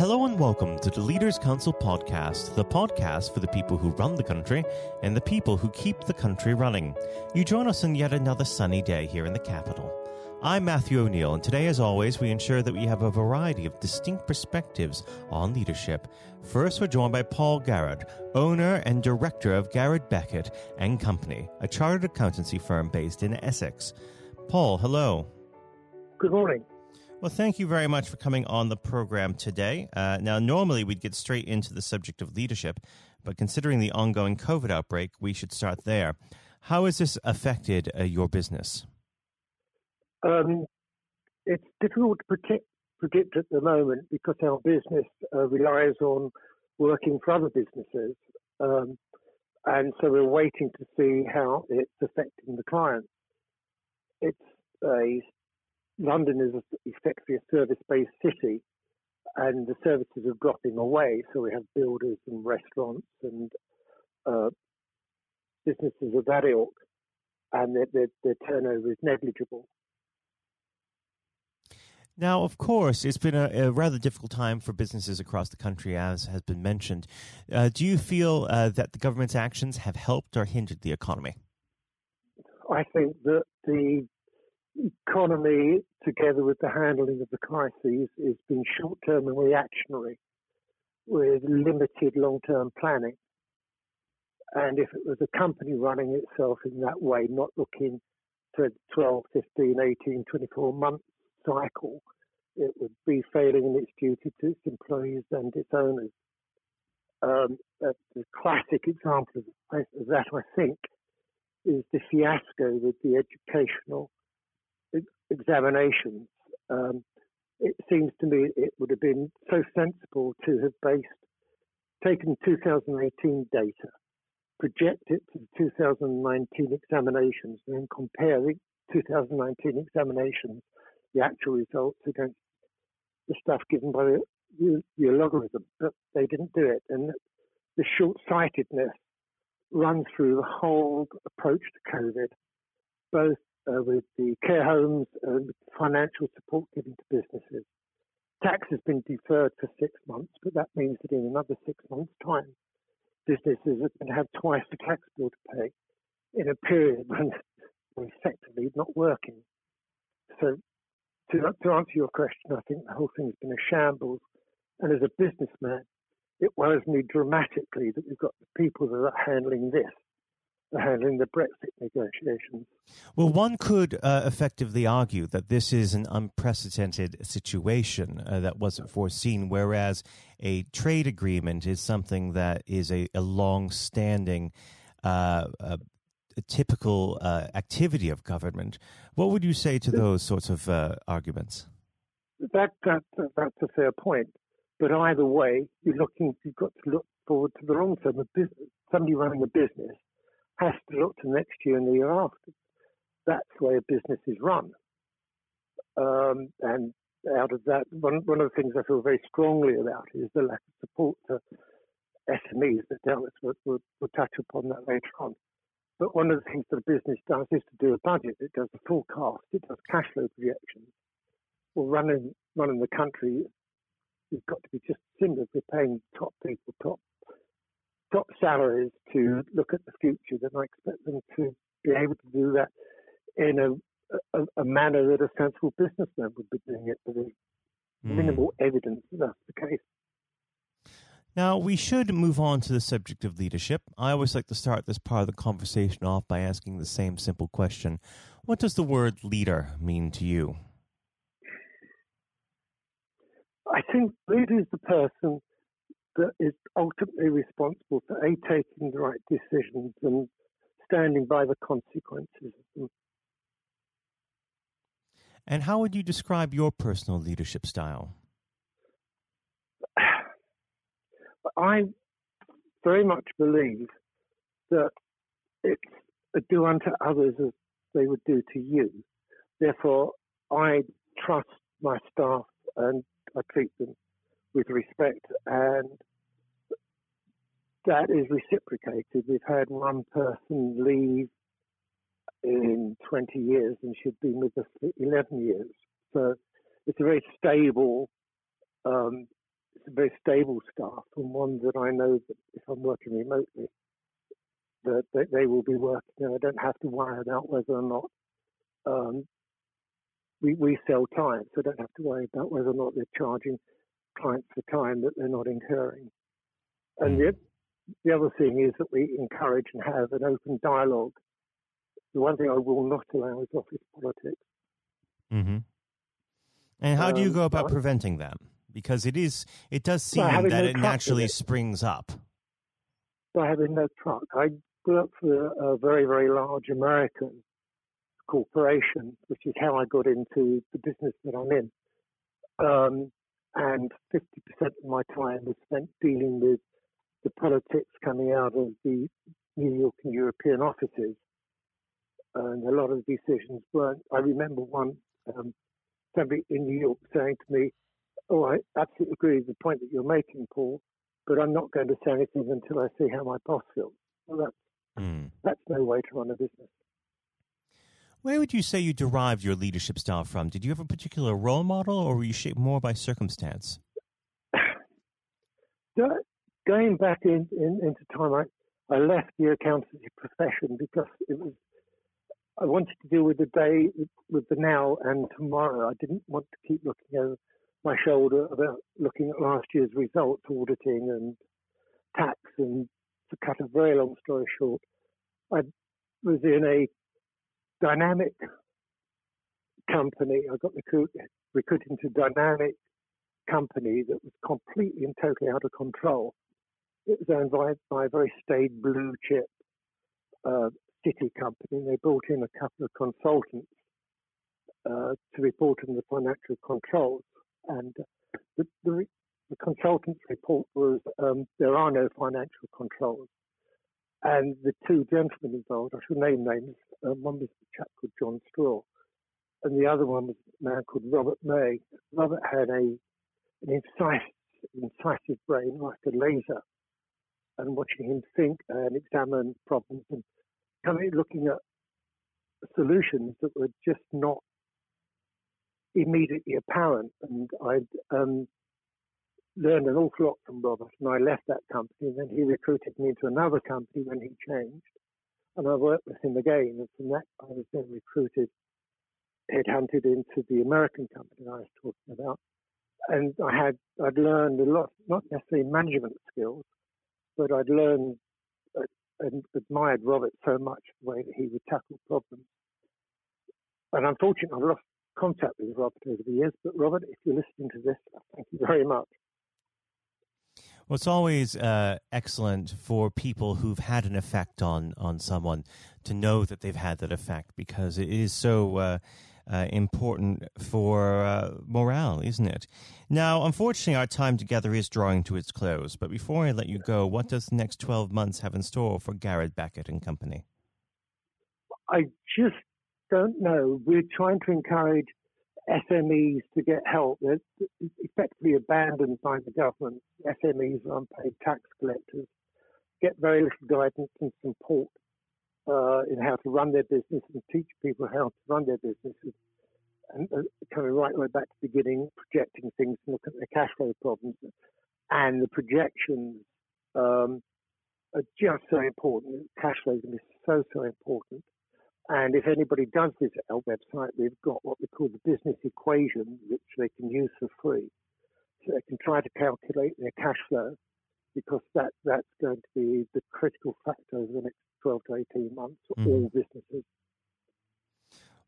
Hello and welcome to the Leaders Council podcast, the podcast for the people who run the country and the people who keep the country running. You join us on yet another sunny day here in the capital. I'm Matthew O'Neill, and today, as always, we ensure that we have a variety of distinct perspectives on leadership. First, we're joined by Paul Garrod, owner and director of Garrod Beckett and Company, a chartered accountancy firm based in Essex. Paul, hello. Good morning. Well, thank you very much for coming on the program today. Uh, now, normally we'd get straight into the subject of leadership, but considering the ongoing COVID outbreak, we should start there. How has this affected uh, your business? Um, it's difficult to predict, predict at the moment because our business uh, relies on working for other businesses. Um, and so we're waiting to see how it's affecting the clients. It's a London is effectively a service-based city, and the services are dropping away. So we have builders and restaurants and uh, businesses of that ilk, and their, their, their turnover is negligible. Now, of course, it's been a, a, rather difficult time for businesses across the country, as has been mentioned. Uh, do you feel uh, that the government's actions have helped or hindered the economy? I think that the economy, together with the handling of the crises, has been short term and reactionary with limited long term planning. And if it was a company running itself in that way, not looking to 12, 15, 18, 24 month cycle, it would be failing in its duty to its employees and its owners. Um, the classic example of that, I think, is the fiasco with the educational examinations. Um, it seems to me it would have been so sensible to have based, taken 2018 data, project it to the 2019 examinations, and then compare the 2019 examinations, the actual results against the stuff given by the, the, the logarithm. But they didn't do it, and the short-sightedness runs through the whole approach to COVID, both uh, with the care homes and financial support given to businesses. Tax has been deferred for six months, but that means that in another six months' time, businesses are going to have twice the tax bill to pay in a period when they're effectively not working. So, to, to answer your question, I think the whole thing has been a shambles. And as a businessman, it worries me dramatically that we've got the people that are handling this handling the Brexit negotiations. Well, one could uh, effectively argue that this is an unprecedented situation uh, that wasn't foreseen, whereas a trade agreement is something that is a, a long standing. Uh, a typical uh, activity of government. What would you say to those sorts of uh, arguments? That, that, that's a fair point. But either way, you're looking, you've got to look forward to the long term. Business, somebody running a business has to look to next year and the year after. That's the way a business is run. Um, and out of that, one, one of the things I feel very strongly about is the lack of support to SMEs that Dallas will, will, will touch upon that later on. But one of the things that a business does is to do a budget. It does a forecast. It does cash flow projections. Well, running running the country, you've got to be just similar. We're paying top people top top salaries to look at the future, then I expect them to be able to do that in a, a, a manner that a sensible businessman would be doing it with mm. minimal evidence that that's the case. Now, we should move on to the subject of leadership. I always like to start this part of the conversation off by asking the same simple question What does the word leader mean to you? I think leader is the person that is ultimately responsible for A, taking the right decisions and standing by the consequences of them. And how would you describe your personal leadership style? I very much believe that it's a do unto others as they would do to you. Therefore, I trust my staff and I treat them with respect, and that is reciprocated. We've had one person leave in 20 years, and she'd been with us for 11 years. So it's a very stable um, it's a very stable staff and one that I know that if I'm working remotely, that they, will be working. And I don't have to worry about whether or not um, we, we sell time, so I don't have to worry about whether or not they're charging clients for time that they're not incurring. And the, the other thing is that we encourage and have an open dialogue. The one thing I will not allow is office politics. Mm-hmm. And how um, do you um, go about preventing that? Because it is, it does seem that no it naturally it. springs up. By having no truck, I work for a very, very large American corporation, which is how I got into the business that I'm in. Um, and 50% of my time was spent dealing with the politics coming out of the New York and European offices. And a lot of decisions weren't. I remember one um, somebody in New York saying to me, Oh, I absolutely agree with the point that you're making, Paul, but I'm not going to say anything until I see how my boss feels. Well, that's, mm. that's no way to run a business. Where would you say you derived your leadership style from? Did you have a particular role model, or were you shaped more by circumstance? Going back in, in, into time, I, I left the accountancy profession because it was I wanted to deal with the day, with the now and tomorrow. I didn't want to keep looking over my shoulder about looking at last year's results, auditing and tax. And to cut a very long story short, I was in a dynamic company. I got recruited, into a dynamic company that was completely and totally out of control. It was owned by, by a very staid blue chip uh, city company. They brought in a couple of consultants uh, to report on the financial controls. And the, the, the consultant's report was um, there are no financial controls. And the two gentlemen involved, I should name names, um, one was a chap called John Straw, and the other one was a man called Robert May. Robert had a an incisive, incisive brain like a laser, and watching him think and examine problems and coming looking at solutions that were just not immediately apparent. And I'd um, learned an awful lot from Robert, and I left that company. And then he recruited me into another company when he changed, and I worked with him again. And from that, I was then recruited, headhunted into the American company I was talking about. And I had I'd learned a lot, not necessarily management skills, but I'd learned uh, and admired Robert so much the way that he would tackle problems. And unfortunately, I've lost contact with Robert over the years. But Robert, if you're listening to this, thank you very much. Well, it's always uh, excellent for people who've had an effect on on someone to know that they've had that effect because it is so uh, uh, important for uh, morale, isn't it? Now, unfortunately, our time together is drawing to its close. But before I let you go, what does the next twelve months have in store for Garrod Beckett and Company? I just don't know. We're trying to encourage SMEs to get help. They're effectively abandoned by the government. SMEs are unpaid tax collectors, get very little guidance and support uh, in how to run their business and teach people how to run their businesses. And uh, coming right way back to the beginning, projecting things and look at their cash flow problems. And the projections um, are just so important. Cash flow is going to be so, so important. And if anybody does visit our website, we've got what we call the business equation, which they can use for free. So they can try to calculate their cash flow because that, that's going to be the critical factor over the next 12 to 18 months for mm. all businesses.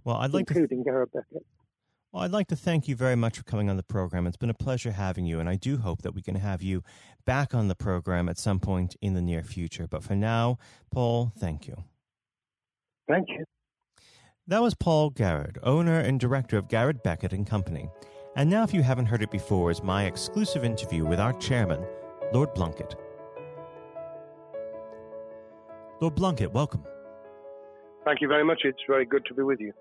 Well, I'd like including to, Beckett. Well, I'd like to thank you very much for coming on the program. It's been a pleasure having you, and I do hope that we can have you back on the program at some point in the near future. But for now, Paul, thank you. Thank you. That was Paul Garrod, owner and director of Garrod Beckett and Company. And now, if you haven't heard it before, is my exclusive interview with our chairman, Lord Blunkett. Lord Blunkett, welcome. Thank you very much. It's very good to be with you.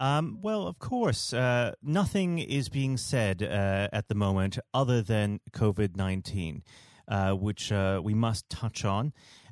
Um, well, of course, uh, nothing is being said uh, at the moment other than COVID 19, uh, which uh, we must touch on.